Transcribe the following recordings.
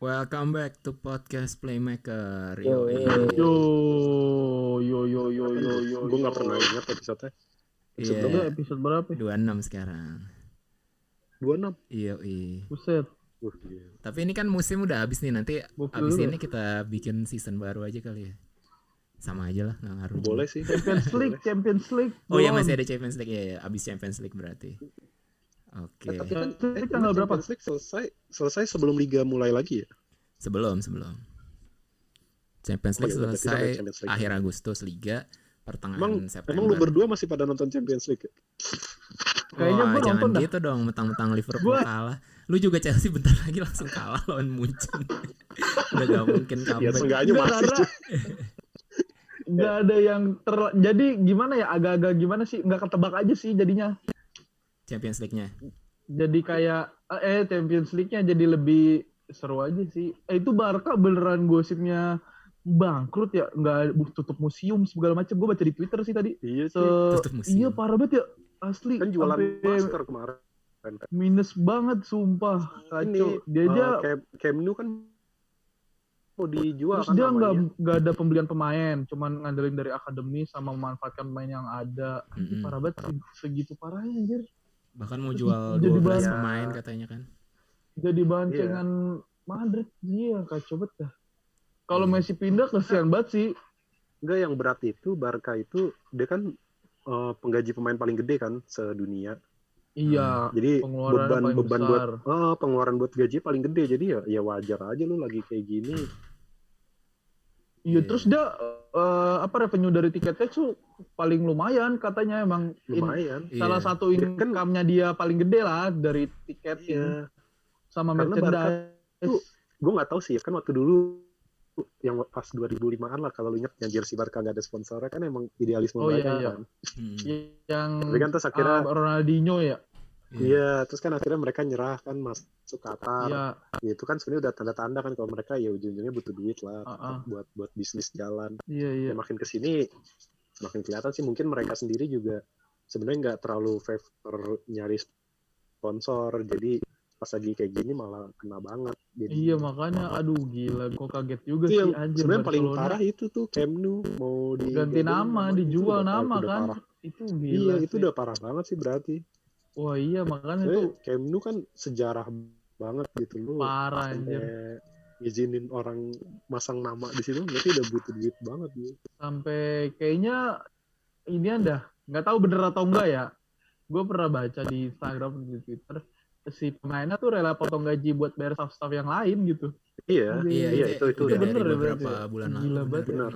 Welcome back to podcast Playmaker. Yo, Yo, yo, yo, yo, yo, yo, yo. gue nggak pernah ingat episode-nya. Iya. Itu episode berapa? ya? 26 sekarang. 26. Iya, iya. Buset. Iya. Tapi ini kan musim udah habis nih. Nanti Gokil habis ini kita bikin season baru aja kali ya. Sama aja lah, nggak ngaruh. Boleh sih. Champions League, Champions League. Oh iya belum. masih ada Champions League ya, ya. Abis Champions League berarti. Oke. Eh, tapi kan Champions League eh, tanggal berapa? Champions League selesai selesai sebelum liga mulai lagi ya. Sebelum sebelum. Champions Oh League iya, berarti selesai Champions League. akhir Agustus Liga pertengahan Emang September. emang lu berdua masih pada nonton Champions League? ya? Kayaknya Wah, gua jangan nonton dah. gitu dong, mentang-mentang Liverpool Gua- kalah. Lu juga Chelsea bentar lagi langsung kalah lawan Munchen. Udah gak mungkin Ya comeback. seenggaknya Nggak, masih. nggak ada yang ter jadi gimana ya agak-agak gimana sih nggak ketebak aja sih jadinya Champions League-nya. jadi kayak eh Champions League-nya jadi lebih seru aja sih. Eh itu Barca beneran gosipnya bangkrut ya. Nggak tutup museum segala macam gue baca di Twitter sih tadi. Iya sih. Tutup museum. iya parah banget ya. Asli Kan jualan Sampai masker kemarin. minus banget sumpah. Kacau. Dia aja eh, Camp, Camp Nou kan mau dijual terus kan dia nggak nggak ada pembelian pemain. Cuman ngandelin dari akademi sama memanfaatkan pemain yang ada. Mm-mm. parah banget seg- segitu parahnya anjir Bahkan mau jual Jadi 12 banyak. pemain katanya kan. jadi bahan Iya. cengan Madrid iya kacau banget dah kalau Hmm. Messi pindah kesian banget sih Enggak yang berat itu Barca itu dia kan eh, penggaji pemain paling gede kan sedunia. iya Jadi pengeluaran beban beban buat besar oh, pengeluaran buat gaji paling gede. Jadi ya ya wajar aja lu lagi kayak gini. iya Iya. terus dia eh, apa revenue dari tiketnya tuh paling lumayan katanya emang in- Lumayan. salah Iya. satu Dia kan- income-nya dia paling gede lah dari tiket Iya. sama Karena Barca merchandise gue nggak tahu sih ya kan waktu dulu yang pas 2005-an lah kalau lu ingat yang jersey Barca nggak ada sponsornya kan emang idealisme Oh, mereka iya, iya. kan. Hmm. yang Tapi kan terus akhirnya ah, Ronaldinho ya Iya. iya terus kan akhirnya mereka nyerah kan masuk Qatar. iya Ya, itu kan sebenarnya udah tanda-tanda kan kalau mereka ya ujung-ujungnya butuh duit lah Ah, ah. buat buat bisnis jalan. iya iya Ya, makin ke sini makin kelihatan sih mungkin mereka sendiri juga sebenarnya nggak terlalu favor nyari sponsor jadi pas lagi kayak gini malah kena banget. Jadi, Iya makanya aduh gila gua kaget juga itu sih yang anjir sebenarnya paling parah itu tuh Camp Nou mau di ganti nama dijual nama kan parah. itu Iya gila itu sih. udah parah banget sih berarti. wah iya makanya Soalnya itu Camp Nou kan sejarah banget gitu lu. parah anjir ngizinin orang masang nama di situ berarti udah butuh duit banget gitu. sampai kayaknya ini anda nggak tahu bener atau enggak ya gue pernah baca di Instagram di Twitter si pemainnya tuh rela potong gaji buat bayar staff-staff yang lain gitu Iya, Iya, iya, itu itu udah Itu udah bener dari ya ya? bulan Gila lalu. banget. benar.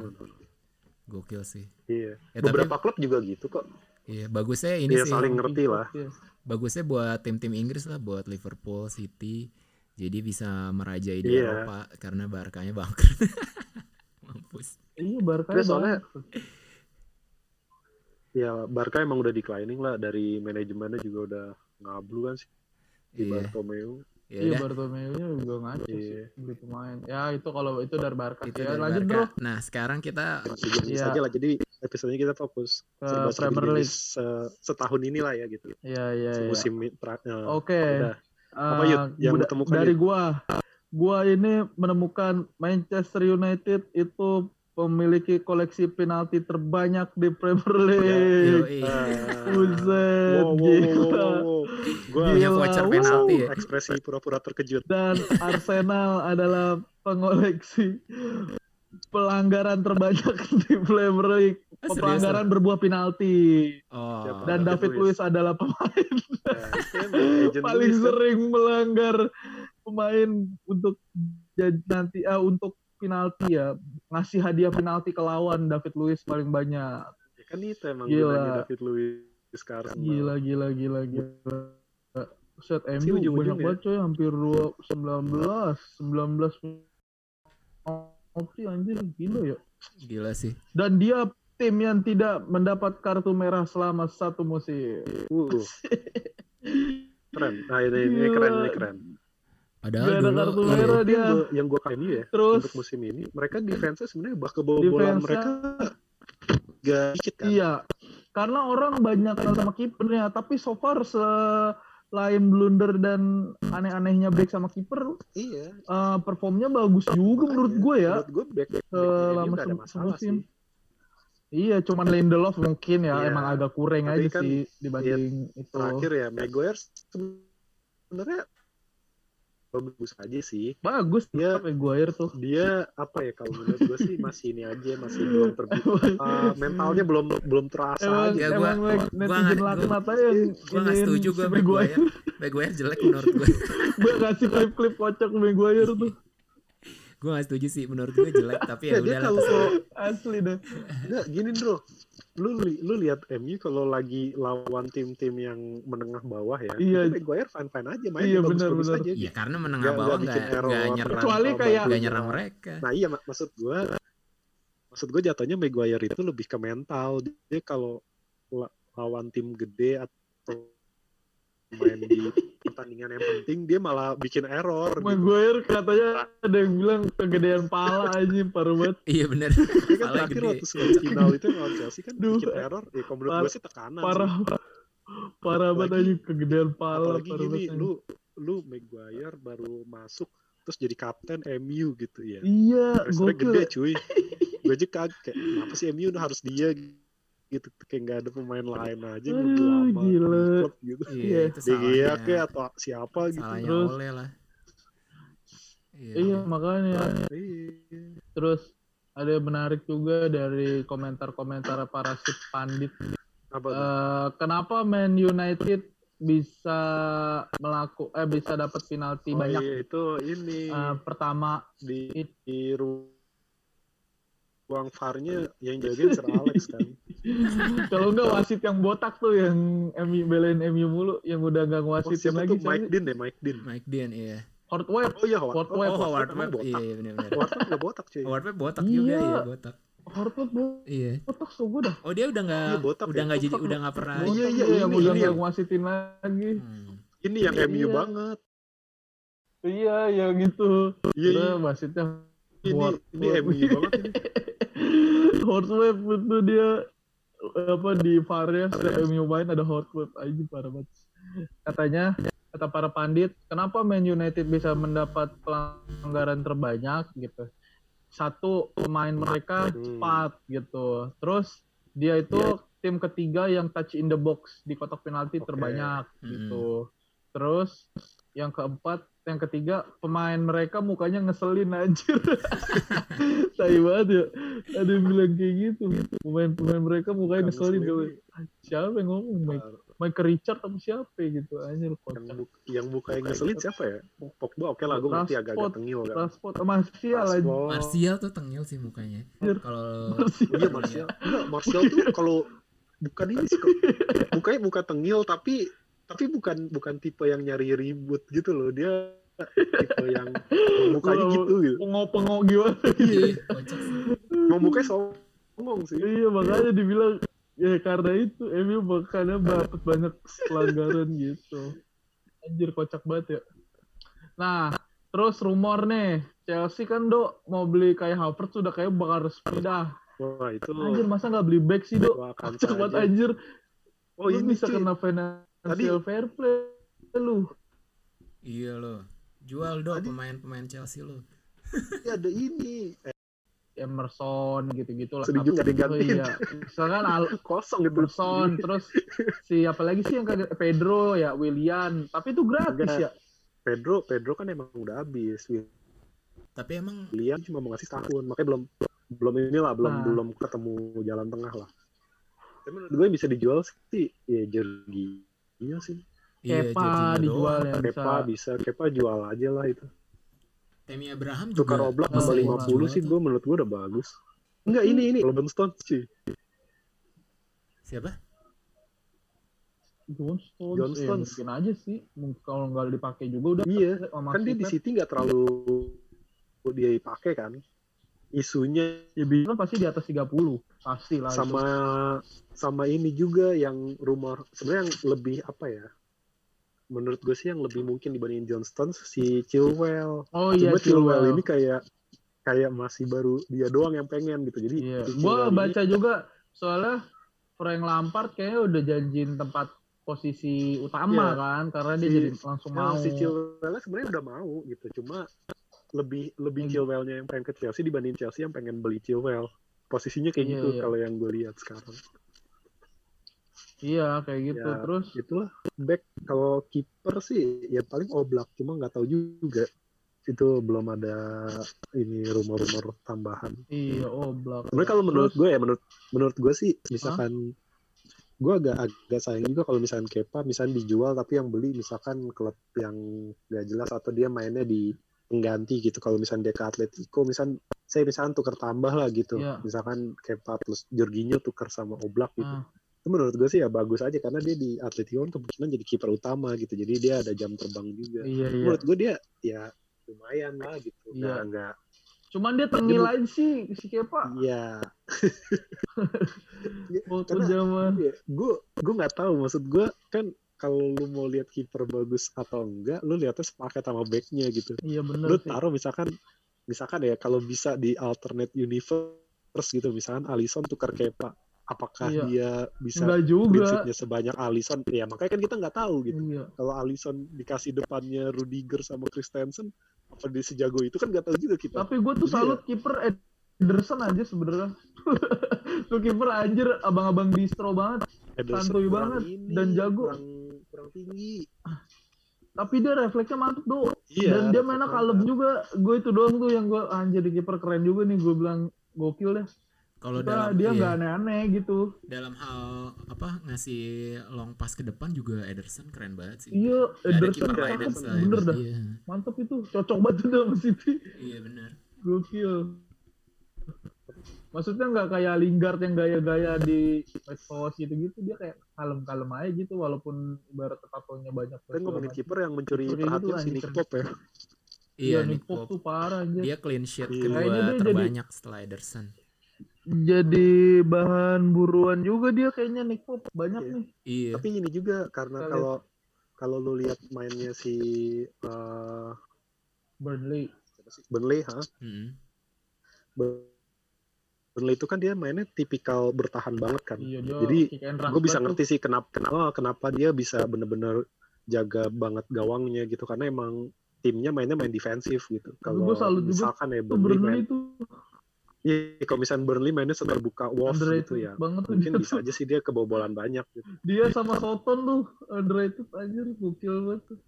Gokil sih. Iya. Ya, tapi Beberapa klub juga gitu kok. iya, bagusnya ini Iya sih. saling ngerti lah. Iya. Bagusnya buat tim-tim Inggris lah, buat Liverpool, City. Jadi bisa merajai di Iya. Eropa karena Barkanya bangkrut. Mampus. iya Barca Terus soalnya-. Ya Barca emang udah declining lah dari manajemennya juga udah ngablu kan sih di Iya. Bartomeu. Ya iya udah, Bartomeu-nya juga ngaco sih Iya. beli pemain ya itu kalau itu dari Barca itu ya dari lanjut Barca. bro Nah, sekarang kita Sejenis Iya. aja lah. Jadi episodenya kita fokus ke Premier League se- setahun inilah ya gitu. iya iya iya Musim pra- eh, Oke. udah. Apa, Eh, Yud, yang gua- lu temukan, dari gua, gua ini menemukan Manchester United itu memiliki koleksi penalti terbanyak di Premier League. Eh, Buset, wow, gila. wow, voucher penalti ya. ekspresi pura-pura terkejut. Dan Arsenal adalah pengoleksi pelanggaran terbanyak di Premier League. Pelanggaran berbuah penalti. Oh. Dan David Luiz. Adalah pemain emang legend paling kan. sering melanggar pemain untuk jadi nanti ah, untuk penalti ya ngasih hadiah penalti ke lawan David Luiz paling banyak Ya kan itu emang Gila. David Luiz sekarang. gila gila gila gila set MU ujung-ujung banyak ya. banget coy hampir dua sembilan belas sembilan belas opsi anjir gila ya Gila sih. dan dia tim yang tidak mendapat kartu merah selama satu musim Uh, keren. Nah ini, ini keren, ini keren. Padahal Gak ada dulu kartu iya, merah dia yang gua- yang gue MU ya terus untuk musim ini, mereka defense-nya sebenarnya bah kebobolan mereka gak dikit kan. Iya, karena orang banyak kenal sama kipernya, tapi so far se lain blunder dan aneh-anehnya back sama kiper Iya. eh, performnya bagus juga menurut gue ya Menurut gue back, back selama nggak ada se- sih. Iya, cuman Lindelof mungkin ya Iya. emang agak kurang Tapi aja kan, sih dibanding itu. Terakhir ya Maguire sebenarnya bagus aja sih. Bagus tapi Maguire tuh. Dia apa ya kalau menurut gue sih masih ini aja masih belum terbiasa. Eh, mentalnya belum belum terasa Emang, aja. Ya, gua- emang gua netizen laknat aja yang Gue gak setuju gue Maguire. Maguire jelek menurut gue. gue kasih klip-klip kocak Maguire tuh gue gak setuju sih menurut gue jelek tapi ya Ya, kalau terserah. asli dah. Enggak, gini bro. Lu li- lu lihat MU kalau lagi lawan tim-tim yang menengah bawah ya. Iya. Itu Maguire fine-fine aja main Iya, bagus-bagus benar, aja. Iya karena menengah Nggak- bawah nggak nggak nggak nyerang Kecuali kayak- nggak nyerang mereka. Nah iya mak- maksud gua maksud gua jatuhnya Maguire itu lebih ke mental. Dia kalau la- lawan tim gede atau main di pertandingan yang penting dia malah bikin error. Gitu. Maguire katanya ada yang bilang kegedean pala aja parah banget. Iya bener. Dia kan terakhir gede. waktu semifinal final itu lawan Chelsea kan Duh. bikin error. Ya kalau menurut gua sih tekanan. sih. Parah parah banget aja kegedean pala apalagi parah gini banget. lu lu Maguire baru masuk terus jadi kapten MU gitu ya Iya, gokil. gede cuy gue aja kaget kayak kenapa sih MU harus dia gitu kayak nggak ada pemain lain aja Aduh, lama di gila. klub gitu Iya Gea salahnya. kayak atau siapa gitu Salahnya Terus- oleh lah. Iya. Iya, makanya. Iya. Terus ada yang menarik juga dari komentar-komentar para sip pandit. apa? Eh, kenapa Man United bisa melaku eh bisa dapat penalti oh, banyak? iya, itu ini Eh, pertama di, di ru- ruang VAR-nya yang jagain Sir Alex kan kalau enggak wasit yang botak tuh yang MU belain MU mulu yang udah enggak oh, ngewasitin siapa lagi tuh Mike? Dean ya Mike Dean Mike Dean iya. Howard Webb. oh iya Howard oh, Webb. Oh Howard Webb. botak Iya iya benar benar. Howard Webb botak cuy Howard Webb botak Iya. juga iya botak. Howard Webb bo- Iya. botak so gue dah. Oh dia udah nggak Iya, botak udah ya. nggak jadi Botak udah loh. nggak pernah. Iya, Botak iya, yang ini, udah enggak yang- ngewasitin lagi. Hmm. ini yang Iya. MU banget Iya, ya gitu. iya iya wasitnya ini ini. MU banget ini Howard Webb itu dia apa di setiap MU main ada Howard Webb aja parah banget. Katanya kata para pandit, kenapa Man United bisa mendapat pelanggaran terbanyak gitu? Satu pemain mereka cepat gitu. Terus dia itu tim ketiga yang touch in the box di kotak penalti Oke. terbanyak gitu. Terus yang keempat, yang ketiga pemain mereka mukanya ngeselin anjir. Tai banget ya. Ada yang bilang kayak gitu. Pemain-pemain mereka mukanya ngeselin. Ngeselin. Kalau siapa yang ngomong? Mike, Mike Richard atau siapa gitu anjir yang, bu yang buka yang ngeselin siapa ya Pogba oke lah gue ngerti agak-agak tengil kan Rashford sama Martial aja. Martial tuh tengil sih mukanya. Kalau Martial. iya Martial enggak Martial tuh kalau bukan ini sih kok mukanya bukan tengil tapi tapi bukan bukan tipe yang nyari ribut gitu loh dia tipe yang mukanya gitu gitu Pengok-pengok gimana? Iya, sih. mau mukanya songong sih Iya makanya dibilang ya karena itu MU makanya dapat banyak pelanggaran gitu. Anjir kocak banget ya. Nah, terus rumor nih, Chelsea kan Dok mau beli kayak Havertz sudah kayak bakal resmi dah. wah itu Anjir masa nggak beli back sih Dok? Kocak banget anjir. oh lu ini bisa kena financial fair play lu. Iya loh. Jual dong Tadi- pemain-pemain Chelsea lo. ini ada ini eh, Emerson gitu-gitu lah. Sedikit nggak digantiin. Iya. Misalkan Al kosong gitu Emerson, terus si apa lagi sih yang kayak Pedro ya, William. Tapi itu gratis Enggak. ya. Pedro Pedro kan emang udah habis Tapi emang William cuma mau ngasih tahun makanya belum belum inilah belum Nah. belum ketemu jalan tengah lah tapi menurut gue yang bisa dijual sih ya Jorginho sih iya, Kepa Jorginho dijual doang. ya bisa. Kepa bisa Kepa jual aja lah itu Temi Abraham juga. tukar oblak dijual 50 sih gue menurut gue udah bagus enggak ini ini Robin Stones sih Siapa? John Stones, John ya mungkin aja sih. Mungkin kalau nggak dipakai juga udah. Iya, kan dia di. City nggak terlalu dia dipakai kan isunya Ya bilang pasti di atas 30 pasti lah. itu. sama sama ini juga yang rumor sebenarnya yang lebih apa ya menurut gue sih yang lebih mungkin dibandingin John Stones si Chilwell Oh iya Cuma Chilwell Chilwell. ini kayak kayak masih baru dia doang yang pengen gitu. Jadi Chilwell ini- baca juga soalnya Frank Lampard kayaknya udah janjiin tempat posisi utama Iya. kan karena dia Si- jadi langsung mau si Chilwell sebenarnya udah mau gitu, cuma lebih lebih Hmm. Chilwell-nya yang pengen ke Chelsea dibanding Chelsea yang pengen beli Chilwell. Posisinya kayak Iya, gitu iya. kalau yang gue lihat sekarang. iya kayak gitu. Ya, terus? Itulah back kalau kiper sih ya paling Oblak cuma nggak tahu juga. Itu belum ada ini rumor-rumor tambahan. iya oblak. Sebenarnya kalau menurut gue ya menurut menurut gue sih misalkan gue agak agak sayang juga kalau misalkan Kepa misalkan dijual tapi yang beli misalkan klub yang gak jelas atau dia mainnya di pengganti gitu. Kalau misalkan dia ke Atletico misalkan saya misalkan tukar tambah lah gitu. Iya. misalkan Kepa plus Jorginho tukar sama Oblak gitu. Ah, itu menurut gue sih ya bagus aja karena dia di Atletico kan kemungkinan jadi kiper utama gitu. Jadi dia ada jam terbang juga. Iya iya. Menurut gue dia ya lumayan lah gitu. Iya. nggak nggak. Cuman dia tengil aja sih si Kepa. Iya. Waktu zaman. Iya, gue gue nggak tahu. Maksud gue kan kalau lu mau lihat kiper bagus atau enggak, lu lihatnya sepaket sama backnya gitu. iya bener Lu sih. taruh misalkan misalkan ya kalau bisa di alternate universe gitu, misalkan Alisson tukar Kepa, apakah Iya. dia bisa enggak juga prinsipnya sebanyak Alisson? Ya makanya kan kita nggak tahu gitu. iya Kalau Alisson dikasih depannya Rudiger sama Christensen, apa dia sejago itu kan nggak tahu juga kita. tapi gue tuh Iya. salut kiper Ederson aja sebenarnya tuh kiper anjir abang-abang distro banget Ederson santuy banget ini, dan jago. kurang, kurang tinggi. Tapi dia refleksnya mantep do Iya. dan dia mainnya kalem juga. Gue itu doang tuh yang gue anjir di kiper keren juga nih. Gue bilang gokil deh. Kalau dalam dia iya, nggak aneh-aneh gitu. Dalam hal apa ngasih long pass ke depan juga Ederson keren banget sih. iya ada Ederson cakep. selain bener dah. Iya, mantep itu. Cocok banget udah sama City. Iya benar. gokil maksudnya nggak kayak Lingard yang gaya-gaya di West Coast gitu-gitu dia kayak kalem-kalem aja gitu walaupun ibarat tatonya banyak Kita ngomongin kiper yang mencuri Kiper kayak gitu perhatian si Nick. Pope ya. Iya, Nick Nick Pope tuh parah anjir Dia clean sheet Iya. kedua dia jadi- terbanyak setelah Ederson. jadi bahan buruan juga dia kayaknya Nick Pope banyak Iya. nih Iya. Tapi ini juga karena kalau kalau lu lihat mainnya si eh, Burnley siapa sih? Burnley, ha? Burnley itu kan dia mainnya tipikal bertahan banget kan. iya dia Jadi, Gue bisa ngerti sih kenapa kenapa kenapa dia bisa bener-bener jaga banget gawangnya gitu karena emang timnya mainnya main defensif gitu. Kalau gua juga misalkan ya tuh. Tuh Burnley, Burnley main, tuh iya kalau misalnya Burnley mainnya setelah buka Wolves gitu ya, banget tuh mungkin bisa tuh. aja sih dia kebobolan banyak gitu. dia sama Soton tuh underrated anjir gokil banget tuh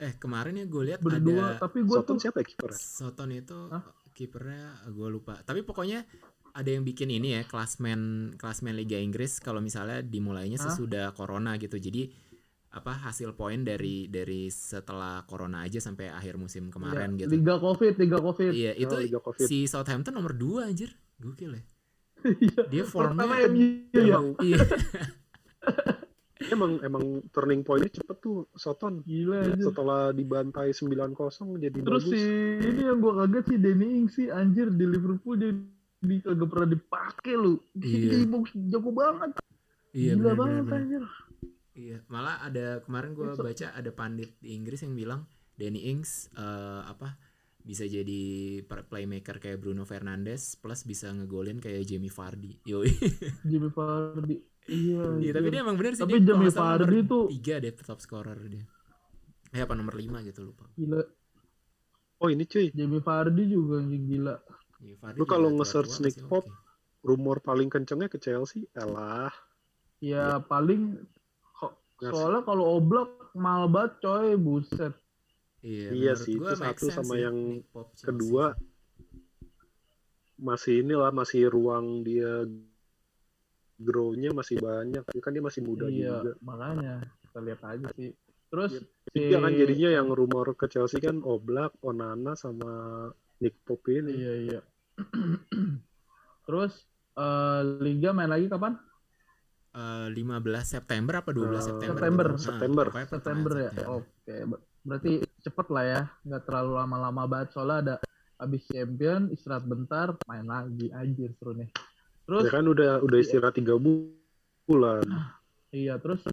Eh kemarin ya gue lihat berdua ada tapi tuh Soton siapa ya kiper? Soton itu Hah? kipernya gue lupa. Tapi pokoknya ada yang bikin ini ya klasmen klasmen Liga Inggris kalau misalnya dimulainya Hah? sesudah corona gitu. Jadi apa hasil poin dari dari setelah corona aja sampai akhir musim kemarin Iya, gitu. Liga Covid Liga Covid Iya, itu Oh, Liga Covid. si Southampton nomor 2 anjir. Gokil ya. Iya. Dia formnya MU ya Emang, iya. emang emang turning pointnya cepet tuh Soton. gila anjir Setelah dibantai 9-0 jadi terus bagus. si ini yang gue kaget sih Danny Ings sih anjir di Liverpool dia di kagak pernah dipakai lu Iya. di box jago banget Iya gila benar banget benar. anjir Iya, malah ada kemarin gue Itu- baca ada pandit di Inggris yang bilang Danny Ings eh, apa bisa jadi playmaker kayak Bruno Fernandes plus bisa ngegolin kayak Jamie Vardy. Yoi. Jimmy Vardy iya Iya, tapi dia emang bener sih Tapi dia Jamie Vardy tuh- tiga deh top scorer dia. Eh apa nomor 5 gitu lupa. gila Oh ini cuy, Jamie Vardy juga anjing gila Lu juga kalau nge-search Nick. Pope, rumor paling kencengnya ke Chelsea, elah. ya paling kok Nggak soalnya kalau oblak mahal banget coy buset Iya, Iya sih, itu satu sama sih, yang. Kedua, masih inilah masih ruang dia grow-nya masih banyak. Tapi kan dia masih muda iya juga. makanya kita lihat aja sih terus Iya. si Iya kan jadinya yang rumor ke Chelsea kan Oblak, Onana sama Nick Pope ini. iya iya terus eh, liga main lagi kapan Eh, 15 September apa 12 Eh, September? September. gitu. Nah, September. September ya September. oke Ber- berarti cepet lah ya nggak terlalu lama-lama banget soalnya ada habis champion istirahat bentar main lagi anjir seru nih terus Ya kan udah udah istirahat tiga bulan. iya terus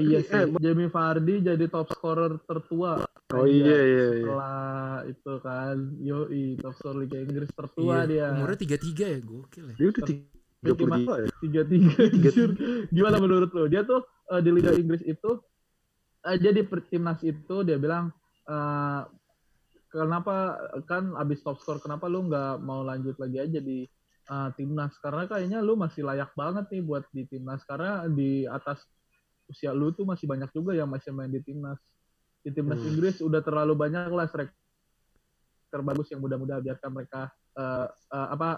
iya sih. Eh, Jamie Vardy jadi top scorer tertua. Oh iya iya iya. setelah itu kan. Yoi top scorer Liga Inggris tertua Iya, dia. Umurnya 33 ya, gokil ya. Dia udah tiga 32 ya? tiga tiga gimana menurut lo? Dia tuh eh, di Liga Inggris itu eh, dia di timnas itu dia bilang eh, kenapa kan abis top score kenapa lu nggak mau lanjut lagi aja di eh, timnas? Karena kayaknya lu masih layak banget nih buat di timnas. Karena di atas usia lu tuh masih banyak juga yang masih main di timnas di timnas Hmm. Inggris udah terlalu banyak lah striker terbagus yang mudah-mudahan biarkan mereka eh, eh, apa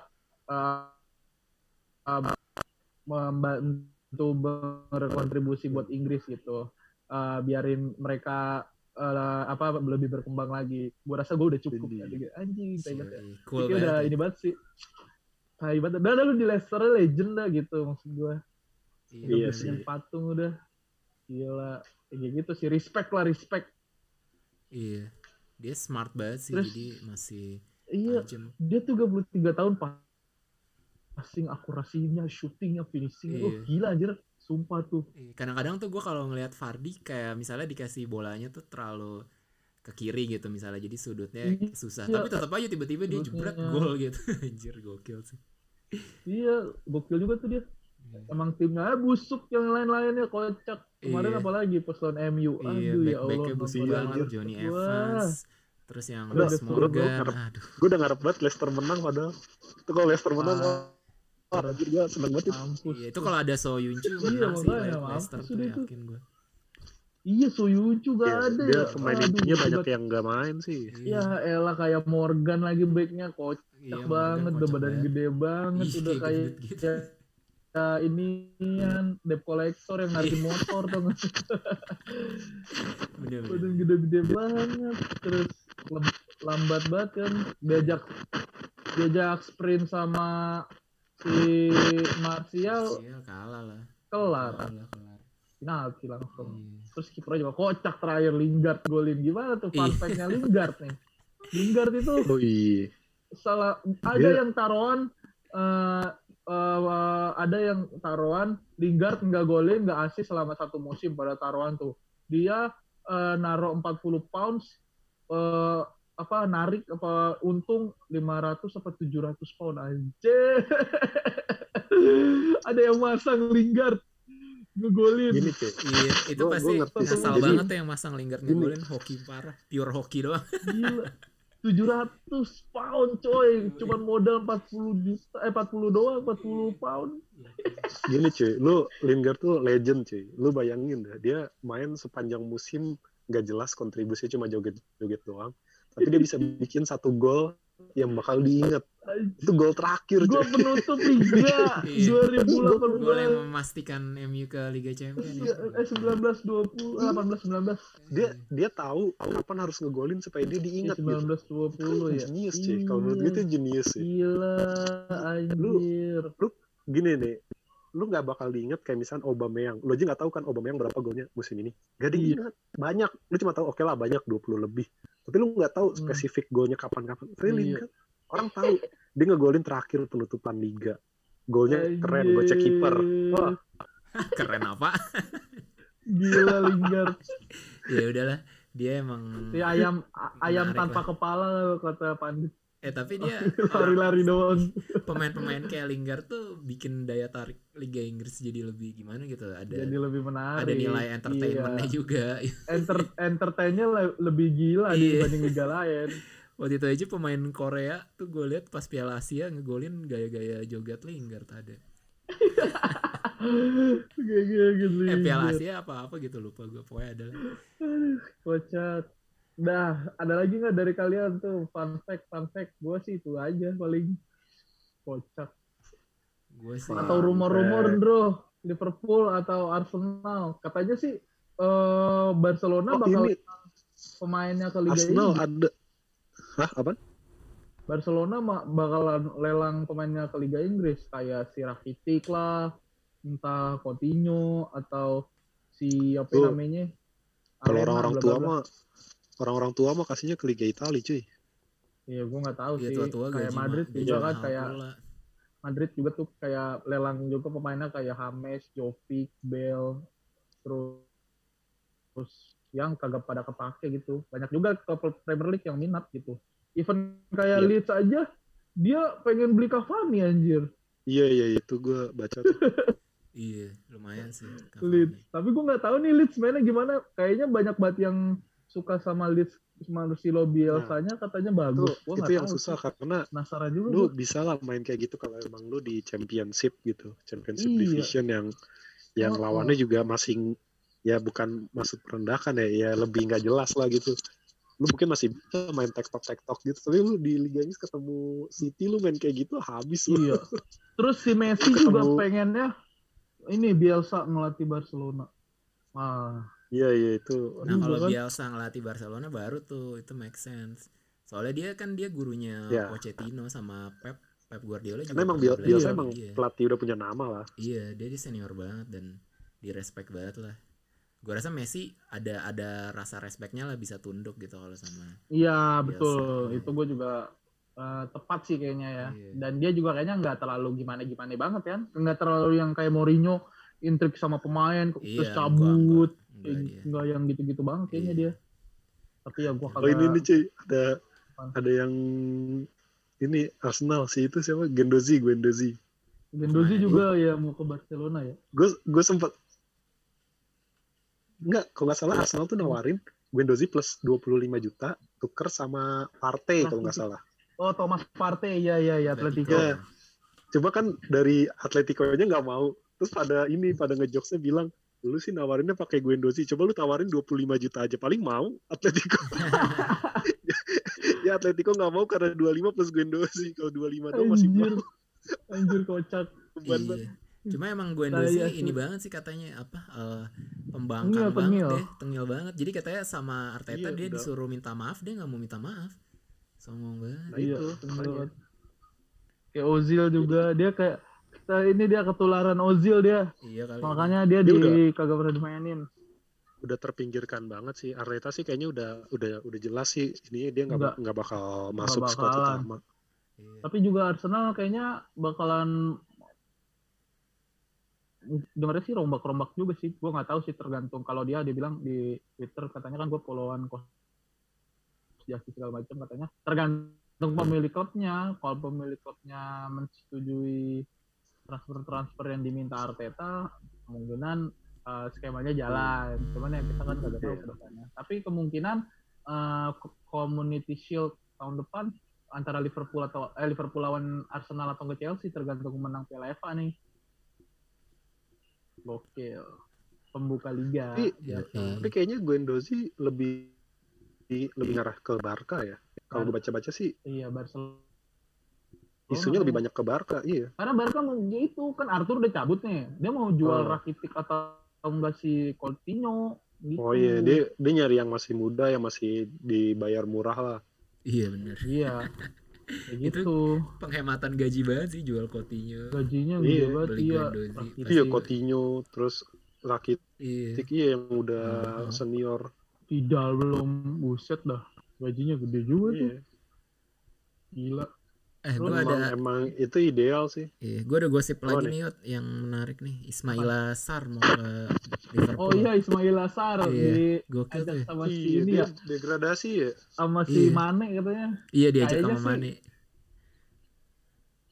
eh, eh, membantu berkontribusi buat Inggris gitu Eh, biarin mereka eh, apa lebih berkembang lagi gua rasa gue udah cukup Jadi, ya. Gitu. anjing banget ya. Cool Vicky udah ini banget sih tai banget udah lu di Leicester legend lah gitu maksud gue Iya, Iya sih. patung udah gila kayak gitu sih respect lah respect Iya. Dia smart banget sih Terus- jadi masih iya tajam. dia 33 tahun pa- passing akurasinya shootingnya finishingnya oh Iya. gila anjir sumpah tuh Iya, Kadang-kadang tuh gue kalau ngelihat Fardi kayak misalnya dikasih bolanya tuh terlalu ke kiri gitu misalnya jadi sudutnya Iya. susah tapi tetap aja tiba-tiba dia jebret gol gitu anjir gokil sih iya gokil juga tuh dia. Emang timnya busuk yang lain-lainnya kocak kemarin Iya. apalagi pas lawan MU iya aduh ya Allah busuk banget. Johnny Wah. Evans terus yang Udah, Morgan Gue udah ngarep banget Leicester menang padahal. Itu kalau Leicester menang, Ah. wah, anjir gue seneng banget itu. iya itu kalau ada So Yuncu Iya, menang sih Leicester tuh yakin gue iya Soyuncu gak Iya, ada dia ya pemain intinya banyak yang gak main sih. ya elah kayak Morgan lagi backnya kocak Iya, banget udah badan gede banget Iya, udah kayak gitu. Kayak kayak ini yang debt collector yang narikin motor tuh nggak? Bener gede-gede banget. Terus lambat banget kan. Diajak diajak sprint sama si Martial. Iya, kalah lah. Kelar. Kalah kelar penalti langsung. Iya. terus kipernya juga kocak terakhir Lingard golin. Gimana tuh fun Iya. fact-nya Lingard nih? Lingard itu Oh iya. salah ada yang taruhan eh eh, ada yang taruhan Lingard nggak golin nggak asis selama satu musim pada taruhan tuh dia eh, naruh 40 pounds eh, apa narik apa untung 500 apa 700 pound aja ada yang masang Lingard ngegolin Gini cuy. Iya, itu Gua- pasti gua ngerti. Jadi- banget tuh yang masang Lingard ngegolin hoki parah, pure hoki doang. Gila. 700 pound coy, cuman modal 40 juta, eh 40 doang, 40 pound. Gini cuy, lu Lingard tuh legend cuy. Lu bayangin dah, dia main sepanjang musim gak jelas kontribusinya cuma joget-joget doang. Tapi dia bisa bikin satu gol yang bakal diingat. Itu gol terakhir Gue cuy. penutup Liga Iya. Gol 2018. yang memastikan MU ke Liga Champions. Eh 19 20 eh, 18 19 Dia dia tahu kapan harus ngegolin supaya dia diingat gitu. 19 20 ya. Genius cuy. Kalau menurut gue itu genius sih. Gila anjir. Gini nih, lu nggak bakal diingat kayak misalnya Aubameyang. Lu aja nggak tahu kan Aubameyang berapa golnya musim ini. Gak Iya. diingat. Banyak. Lu cuma tahu oke lah banyak 20 lebih. Tapi lu nggak tahu Hmm. spesifik golnya kapan-kapan. Tapi Iya. Lingard, orang tahu dia ngegolin terakhir penutupan liga. Golnya keren, Anjir. gocek kiper. Wah, Keren apa? Gila Lingard. ya udahlah, dia emang Si ayam ayam tanpa lah. kepala kata Pandit. Eh tapi dia Lari-lari doang. pemain-pemain kayak Lingard tuh bikin daya tarik Liga Inggris jadi lebih gimana gitu. Ada Jadi lebih menarik. ada nilai entertainmentnya Iya. juga. Enter entertainnya le- lebih gila Iya. dibanding liga lain. Waktu itu aja pemain Korea tuh gue lihat pas Piala Asia ngegolin gaya-gaya joget Lingard ada. Gitu. Eh Piala Asia apa-apa gitu lupa gue pokoknya ada. Kocak. Dah, ada lagi nggak dari kalian tuh fun fact, fun fact? Gue sih itu aja paling kocak. Gue sih Atau rumor-rumor, bro, Liverpool atau Arsenal. Katanya sih eh Barcelona Oh bakal ini pemainnya ke Liga Arsenal Inggris. ada. Hah, apa? Barcelona ma- bakalan lelang pemainnya ke Liga Inggris kayak si Rakitic lah, entah Coutinho atau si apa namanya? Kalau orang-orang tua mah orang-orang tua mah kasihnya ke Liga Italia cuy. Iya, gue nggak tahu ya sih. tua-tua kayak gaji Madrid ma- juga gaji kan kayak pula. Madrid juga tuh kayak lelang juga pemainnya kayak James, Jovic, Bale, terus terus yang kagak pada kepake gitu. Banyak juga ke Premier League yang minat gitu. Even kayak Iya. Leeds aja dia pengen beli Cavani anjir. Iya iya itu gue baca tuh. Iya, lumayan sih. Leeds. Tapi gue nggak tahu nih Leeds mainnya gimana. Kayaknya banyak banget yang suka sama Leeds Marcelo Bielsa-nya katanya Itu, bagus. Itu nggak yang susah sih. karena Penasaran juga. lu gua. bisa lah main kayak gitu kalau emang lu di championship gitu championship Iya. division yang yang Oh, lawannya juga masih ya bukan maksud merendahkan ya ya lebih nggak jelas lah gitu lu mungkin masih bisa main tektok tektok gitu tapi lu di Liga Inggris ketemu City lu main kayak gitu habis lu Iya. Terus si Messi Ketemu- juga pengennya ini Bielsa ngelatih Barcelona. Ah, iya iya itu Nah, kalau kan. Bielsa ngelatih Barcelona baru tuh itu make sense. Soalnya dia kan dia gurunya Ya. Pochettino sama Pep Pep Guardiola juga. karena emang Bielsa emang dia. pelatih udah punya nama lah Iya, dia, dia senior banget dan di respect banget lah. Gue rasa Messi ada ada rasa respectnya lah bisa tunduk gitu kalau sama. iya Bielsa. betul. Itu gue juga eh, tepat sih kayaknya ya. Iya. Dan dia juga kayaknya nggak terlalu gimana-gimana banget kan. Nggak terlalu yang kayak Mourinho intrik sama pemain terus Iya, cabut. enggak, enggak, nggak yang gitu-gitu banget kayaknya Iya. dia. Tapi ya gue oh ini kagak nih cuy ada Apaan? ada yang ini Arsenal sih itu siapa Gendozi Gendozi Gendozi Ke mana juga ya mau ke Barcelona ya. gue gue sempet Enggak, kalau nggak salah Arsenal tuh nawarin Guendouzi plus 25 juta tuker sama Partey kalau nggak salah. Oh Thomas Partey ya ya ya Atletico. Iya. Coba kan dari Atletico-nya nggak mau. Terus pada ini pada ngejokesnya bilang lu sih nawarinnya pakai Guendouzi. Coba lu tawarin 25 juta aja paling mau Atletico. ya Atletico nggak mau karena 25 plus Guendouzi. Kalau 25 doang masih Anjir. mau. Anjir kocak. Beban banget. Iya. Cuma emang Guendouzi Saya ini banget sih katanya apa eh, pembangkang Tengil, banget tengil. deh, tengil banget. Jadi katanya sama Arteta Iya, dia udah. disuruh minta maaf, dia nggak mau minta maaf. Songong banget. Nah, Iya, itu, banget. Kayak Ozil juga dia kayak ini dia ketularan Ozil dia. Iya kali. Makanya dia, Dia di udah- kagak pernah dimainin. udah terpinggirkan banget sih Arteta sih kayaknya udah udah udah jelas sih ini dia nggak Nggak. bak- nggak bakal masuk squad utama. Iya. Tapi juga Arsenal kayaknya bakalan dengarnya sih rombak-rombak juga sih. Gue nggak tahu sih tergantung kalau dia dia bilang di Twitter katanya kan gue followan kos justice segala macam katanya tergantung pemilik klubnya. Kalau pemilik klubnya menyetujui transfer-transfer yang diminta Arteta, kemungkinan eh, skemanya jalan. Cuman ya kita kan nggak tahu Iya. ke depannya. Tapi kemungkinan eh, Community Shield tahun depan antara Liverpool atau eh, Liverpool lawan Arsenal atau ke Chelsea tergantung menang Piala FA nih. Gokil. Pembuka liga. Tapi- biasa. Iya. Tapi kayaknya Guendouzi lebih lebih ngarah ke Barca ya. Kalau gue baca-baca sih Iya, Barcelona. Isunya Oh, lebih banyak ke Barca, iya. Karena Barca mau ya itu kan Arthur udah cabut nih. Dia mau jual Oh. Rakitic atau atau enggak si Coutinho gitu. Oh iya, dia dia nyari yang masih muda yang masih dibayar murah lah. Iya bener. Iya. Kayak Itu- gitu. Penghematan gaji banget sih jual Coutinho. Gajinya Iya, gede banget iya. Guendouzi. Rakitic. Itu ya Coutinho, terus Rakitic Iya. iya yang udah Mhm. senior. Vidal belum buset dah. Gajinya gede juga tuh. Iya. Gila. Eh gue ada emang itu ideal sih. Iya, gue ada gosip Apa lagi nih? nih Yot, yang menarik nih. Ismail Sar mau ke Liverpool. Oh iya Ismail Assar Iya. di Gokil tuh. ajak ya. sama si Iya, ini ya degradasi ya. sama si Iya. Mane katanya. Iya diajak Kayaknya sama sih- Mane.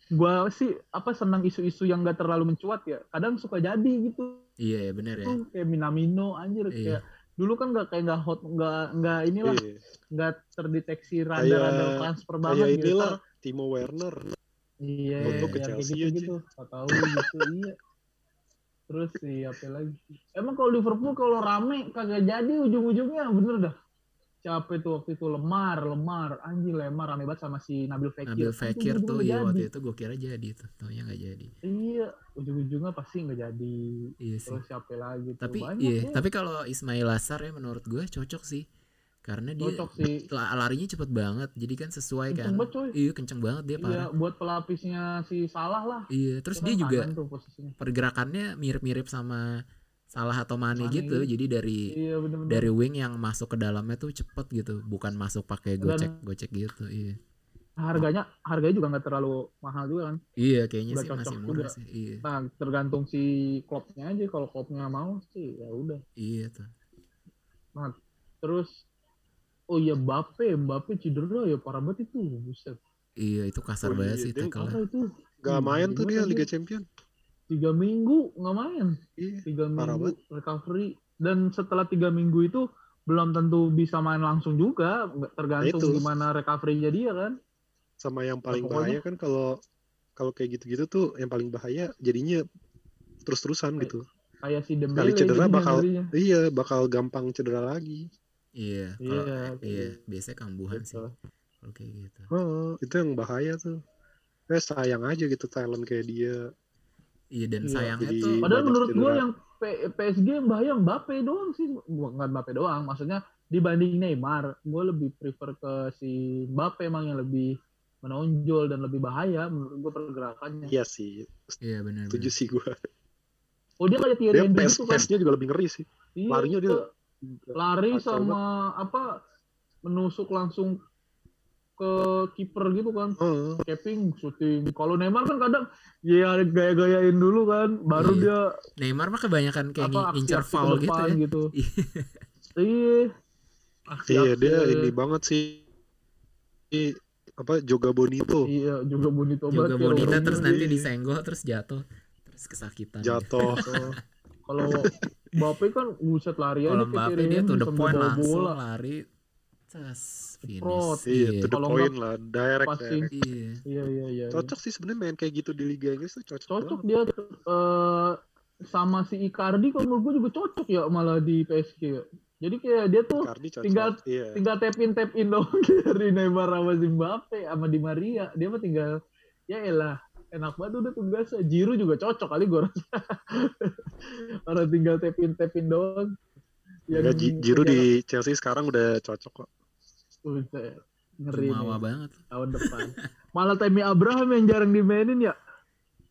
Gua sih apa senang isu-isu yang gak terlalu mencuat ya. Kadang suka jadi gitu. Iya ya benar ya. Tuh, kayak Minamino anjir Iya. kayak dulu kan nggak kayak nggak hot nggak nggak inilah Iya. nggak terdeteksi rada-rada transfer banget gitu. inilah Timo Werner. Iya, Untuk ke Chelsea gitu, gitu. Gak tahu gitu, iya. Terus sih apa lagi? Emang kalau Liverpool kalau rame kagak jadi ujung-ujungnya bener dah. Siapa itu waktu itu Lemar, Lemar, anjing Lemar rame banget sama si Nabil Fekir. Nabil Fekir tuh iya waktu itu gue kira jadi tuh, taunya nggak jadi. Iya, ujung-ujungnya pasti nggak jadi. Iya sih. Terus siapa lagi tuh? Tapi Banyak iya, ya. tapi kalau Ismail Sar ya menurut gue cocok sih. Karena dia cocok sih. la- larinya cepet banget, jadi kan sesuai Kenceng kan. banget. Iya kenceng banget dia Iya, parah. buat pelapisnya si Salah lah. Iya, terus Itu dia juga pergerakannya mirip-mirip sama Salah atau Mane Mane gitu. gitu. Jadi dari Iya bener-bener. dari wing yang masuk ke dalamnya tuh cepet gitu, bukan masuk pakai Dan- gocek-gocek gitu. Iya. harganya harganya juga nggak terlalu mahal juga kan. Iya, kayaknya Udah sih cocok masih murah juga. sih. Iya. Nah, tergantung si klubnya aja kalau klubnya mau sih ya udah. Iya tuh. Terus oh iya Mbappe, Mbappe cedera ya parah banget itu. Buset. Iya, itu kasar Oh banget iya, sih tackle itu. Gak Hmm, main tuh dia dia? Liga Champion. tiga minggu nggak main Iya. tiga minggu recovery dan setelah tiga minggu itu belum tentu bisa main langsung juga tergantung Nah, itu. gimana recovery-nya dia kan Sama yang paling pokoknya- bahaya kan kalau kalau kayak gitu-gitu tuh yang paling bahaya jadinya terus-terusan gitu. kayak si Dembele Kali cedera bakal iya bakal gampang cedera lagi. Iya, kalau iya iya, biasanya kambuhan sih gitu. kalau kayak gitu. Oh, itu yang bahaya tuh. Eh sayang aja gitu talent kayak dia. Iya dan Iya, sayangnya tuh Padahal menurut gue yang P- PSG yang bahaya Mbappe doang sih, bukan Mbappe doang. Maksudnya dibanding Neymar, gue lebih prefer ke si Mbappe emang yang lebih menonjol dan lebih bahaya menurut gue pergerakannya. Iya sih, iya benar. setuju sih gue. Oh dia kayak Thierry Dia Henry gitu kan? pace-nya juga lebih ngeri sih. Iya, larinya dia lari kacau sama apa menusuk langsung ke kiper gitu kan Oh, capping shooting kalau Neymar kan kadang ya gaya-gayain dulu kan baru Iya. dia Neymar mah kebanyakan kayak apa ngi- ngincar aksi-aksi ke foul gitu ya. gitu Iya. iya iya dia ini banget sih. Ini apa Joga Bonito iya juga bonito Juga banget ya, bonita orangnya. terus nanti Iya. disenggol terus jatuh terus kesakitan. jatuh. Tuh. kalau Mbappe kan buset lari aja Kalau Mbappe dia tuh the point langsung bola lari Ces, finish. Iya, to the Kalau point lah, direct, passing. direct. Iya. iya iya iya Cocok sih sebenarnya main kayak gitu di Liga Inggris tuh cocok. cocok banget. dia eh, sama si Icardi kalau menurut gue juga cocok ya malah di PSG ya. Jadi kayak dia tuh tinggal- iya. tinggal tap in tap in doang dari Neymar sama Zimbabwe sama Di Maria. Dia mah tinggal ya elah enak banget udah tugasnya. Jiru juga cocok kali gue rasa. Orang tinggal tap in tap in doang. Enggak, Ji- Giroud di Chelsea sekarang udah cocok kok. Ngeri Jumawa nih banget. tahun depan. Malah Tammy Abraham yang jarang dimainin ya.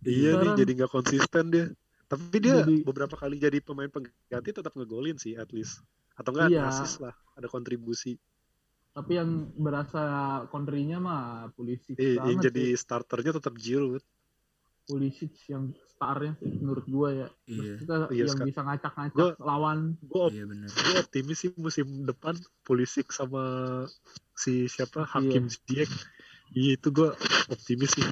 Iya nih Sekarang- jadi nggak konsisten dia. Tapi dia Jadi- beberapa kali jadi pemain pengganti tetap ngegolin sih at least. Atau enggak Iya. asis lah, ada kontribusi. Tapi yang berasa kontrinya mah Pulisic Eh, yang banget jadi sih. starternya tetap Giroud. Pulisic yang starnya sih menurut gua ya. Iya. Kita Iya, yang bisa ngacak-ngacak Gua- lawan. Gue Iya benar. gue optimis sih musim depan Pulisic sama si siapa Iya. Hakim Ziyech. Iya itu gue optimis sih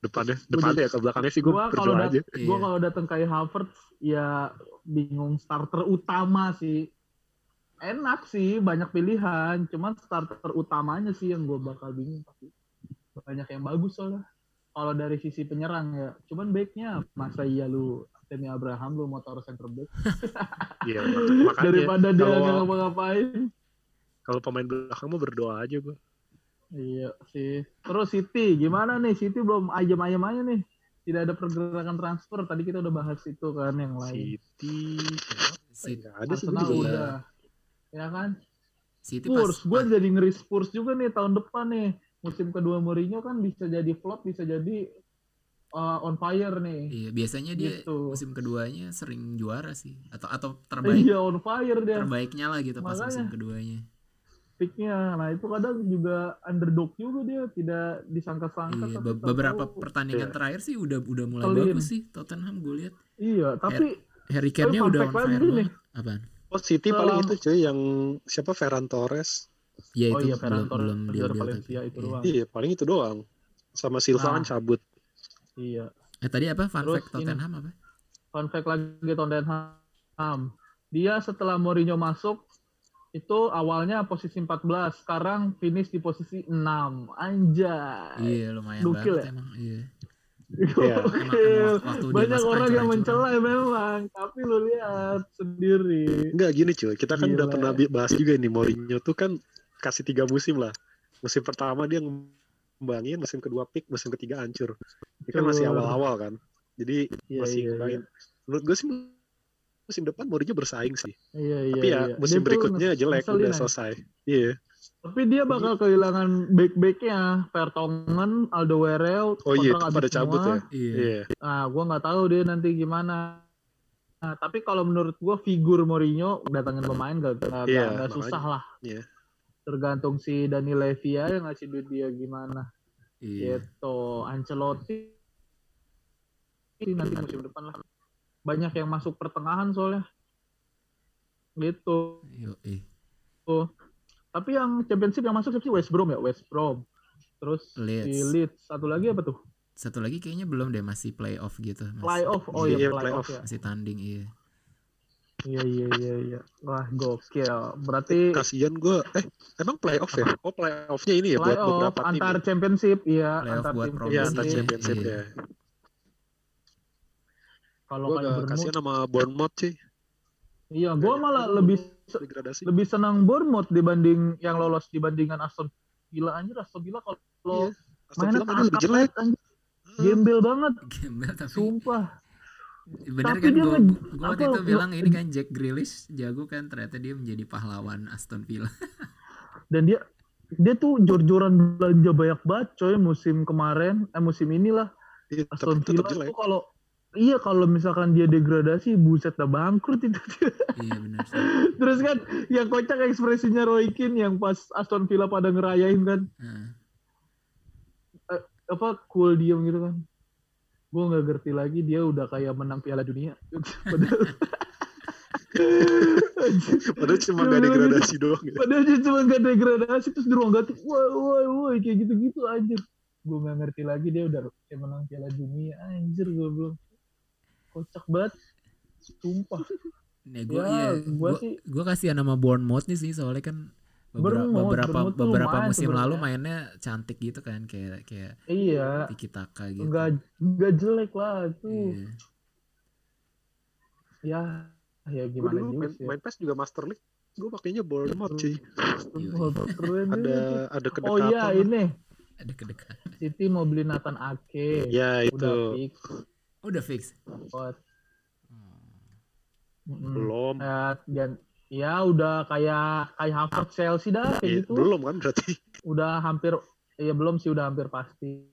depannya. Gua Depannya ya ke belakangnya sih gue Gua berdoa aja. gua Iya. kalau datang kayak Havertz ya bingung starter utama sih. Enak sih banyak pilihan, cuman starter utamanya sih yang gua bakal bingung pasti. Banyak yang bagus soalnya. Kalau dari sisi penyerang ya, cuman backnya masa iya lu Temi Abraham lu mau taruh center back Iya makanya daripada dia nggak ngapa-ngapain. kalau pemain belakang mau berdoa aja gue. Iya sih. Terus City gimana nih? City belum ayam-ayam aja nih. Tidak ada pergerakan transfer. Tadi kita udah bahas itu kan yang lain. City City, ada sih gue Arsenal udah. Ya kan? City pas, Spurs, gue jadi ngeri Spurs juga nih tahun depan nih. Musim kedua Mourinho kan bisa jadi flop, bisa jadi uh, on fire nih. Iya, biasanya dia Gitu. musim keduanya sering juara sih atau atau terbaik Iya on fire dia terbaiknya lah gitu pas Makanya. musim keduanya. picknya. Nah itu kadang juga underdog juga dia, tidak disangka-sangka. Iya, be- beberapa pertandingan Iya. terakhir sih udah udah mulai Ngeselin. bagus sih Tottenham gue lihat. Iya, tapi Harry Kane-nya udah on fire nih. banget. Apaan? Oh City paling Selama- itu cuy yang siapa Ferran Torres. Ya oh itu iya Ferran belum Torres belum deal Valencia itu iya. doang. Iya paling itu doang. Sama Silva Nah. kan cabut. Iya. Eh tadi apa fun Terus fact Tottenham apa? fun fact lagi Tottenham. Dia setelah Mourinho masuk itu awalnya posisi 14, sekarang finish di posisi 6. Anjay. Iya lumayan Gokil banget ya? emang. Iya. Iya. Waktu dia Banyak orang yang mencela memang, tapi lu lihat sendiri. Enggak gini cuy, kita kan udah Gila. pernah bi- bahas juga nih Mourinho tuh kan kasih tiga musim lah. Musim pertama dia ngembangin, musim kedua pick, musim ketiga hancur. Ini kan masih awal-awal kan. Jadi Iya, masih iya, ngembangin. Menurut gue sih musim depan Mourinho bersaing sih. Iya, iya, Tapi ya iya. musim Dia berikutnya jelek udah selesai. Iya. Tapi dia bakal kehilangan back-backnya, Vertonghen, Alderweireld, Oh iya, pada cabut semua. ya. Iya. Iya. Nah, gua nggak tahu dia nanti gimana. Nah, tapi kalau menurut gua figur Mourinho datangin pemain gak, gak, Iya, gak susah lah. Iya. Tergantung si Dani Levy aja ngasih duit dia gimana. Iya. Gitu. Ancelotti nanti musim depan lah. Banyak yang masuk pertengahan soalnya. Gitu. Yo, eh. Tapi yang championship yang masuk siapa sih West Brom ya? West Brom. Terus si Leeds. Leeds. Satu lagi apa tuh? satu lagi kayaknya belum deh masih playoff gitu. Masih, Playoff, oh Iya, iya playoff. playoff ya. Masih tanding iya. Iya iya iya iya. Wah gokil. Berarti Kasian gue. Eh, emang playoff ya? Oh, playoffnya ini ya buat playoff beberapa tim. antar ya? championship iya Playoff antar buat tim promosi. Iya, antar championship Iya. ya. Kalau Gue kasihan sama Bournemouth sih. Iya gua Kayak, malah lebih degradasi. lebih senang Bournemouth dibanding yang lolos dibandingkan Aston Villa anjir Aston Villa kalau Iya. Aston mainnya Villa mainnya lebih jelek. banget, anjir. Gembel banget Gembel tapi sumpah bener tapi kan dia gue nge- gue waktu itu bilang ini kan Jack Grealish jago kan ternyata dia menjadi pahlawan Aston Villa. dan dia dia tuh jor-joran belanja banyak banget coy musim kemarin eh musim inilah Iya, Aston Villa jelek. tuh kalau iya kalau misalkan dia degradasi buset dah bangkrut itu. Iya benar terus kan yang kocak ekspresinya Roy Keane yang pas Aston Villa pada ngerayain kan. Nah, apa cool diem gitu kan. Gue nggak ngerti lagi dia udah kayak menang Piala Dunia. Padahal Padahal cuma gak degradasi doang ya. padahal dia cuma gak degradasi terus di ruang ganti wah wah wah kayak gitu gitu anjir. Gue nggak ngerti lagi dia udah kayak menang Piala Dunia anjir gue belum kocak banget sumpah nih gue Ya, iya, gua gue sih- gue kasihan sama Bournemouth nih sih soalnya kan beberapa Bournemouth, beberapa, Bournemouth beberapa musim lalu sebenarnya. mainnya cantik gitu kan kayak kayak iya tiki taka gitu. nggak nggak jelek lah tuh Iya. ya ya Gue gimana dulu juga main, sih ya. main PES juga Master League. Gue pakainya Bournemouth cuy. Wah, keren Ada ini. ada oh kedekatan. iya ini Ada kedekatan. City mau beli Nathan Ake Ya itu udah fix Oh, udah fix. buat Oh. Mm-mm. belum. Eh, dan ya udah kayak kayak Harvard Chelsea dah kayak Iya, gitu belum kan berarti. udah hampir ya belum sih udah hampir pasti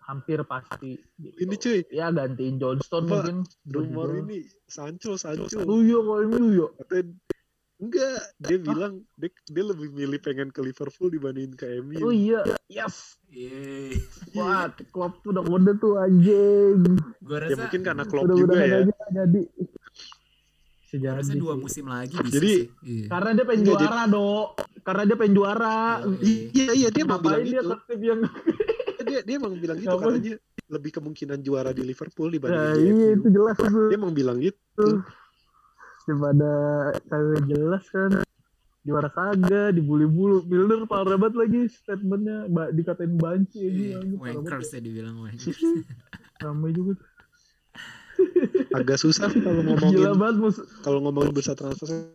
hampir pasti gitu. Ini cuy, ya gantiin Johnston Apa, mungkin rumor Juga. ini Sancho Sancho. oh iya kok ini iya Katanya enggak, dia bilang dia, dia lebih milih pengen ke Liverpool dibandingin ke MU. oh iya yes Iya. wah Klopp tuh udah kode tuh anjing Gue Ya rasa mungkin karena Klopp juga mudah-mudahan ya. aja jadi gua jadi rasa dua sih. musim lagi bisa Jadi- sih. Iya. karena dia pengen Enggak, juara dok karena dia pengen juara Iya. Iya iya dia emang bilang dia itu. yang Dia dia emang bilang gitu katanya lebih kemungkinan juara di Liverpool nah, dibandingin di iya MU. itu jelas Dia emang bilang gitu. Daripada kagak jelas kan juara kagak dibully bulu Milner parah banget lagi statementnya ba- dikatain banci Iya, ini Wankers ya dibilang wankers. ramai juga Agak susah sih kalau gila ngomongin kalau ngomongin bursa transfer.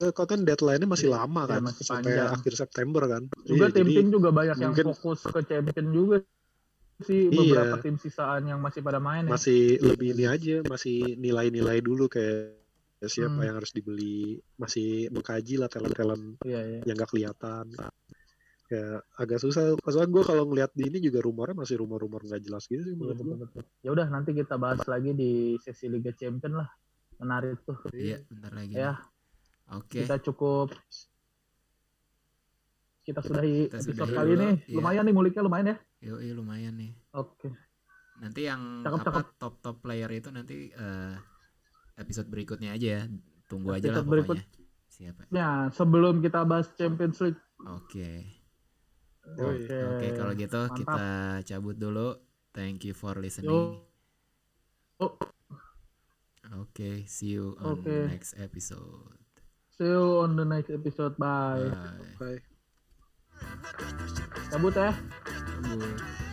Eh, Kok kan deadline-nya masih lama Iya, kan, masih sampai panjang. akhir September kan. juga Iya, tim-tim juga banyak yang mungkin- fokus ke champion juga sih Iya. beberapa tim sisaan yang masih pada main ya masih lebih ini aja, masih nilai-nilai dulu kayak siapa Hmm. yang harus dibeli, masih mengkaji lah talent-talent iya iya yang gak kelihatan. Ya agak susah. Soalnya gue kalau ngeliat di ini juga rumornya masih rumor-rumor nggak jelas gitu sih Iya, menurut gue. ya udah nanti kita bahas lagi di sesi Liga Champion lah menarik tuh Iya, bentar lagi. ya Oke. kita cukup kita sudahi Kita episode sudahi kali dulu, nih iya. lumayan nih muliknya lumayan ya Yoi, lumayan nih. oke Nanti yang Cakep, apa cakep. top top player itu nanti eh, episode berikutnya aja ya. Tunggu aja lah Episode berikut. pokoknya. Siapa? Nah, sebelum kita bahas Champions League. Oke. Yoi. Oke. Oke, kalau gitu Mantap. kita cabut dulu. Thank you for Yo. listening. Oh, Oke, see you on Oke. next episode. see you on the next episode. Bye. Bye. Bye. Cabut ya. Cabut.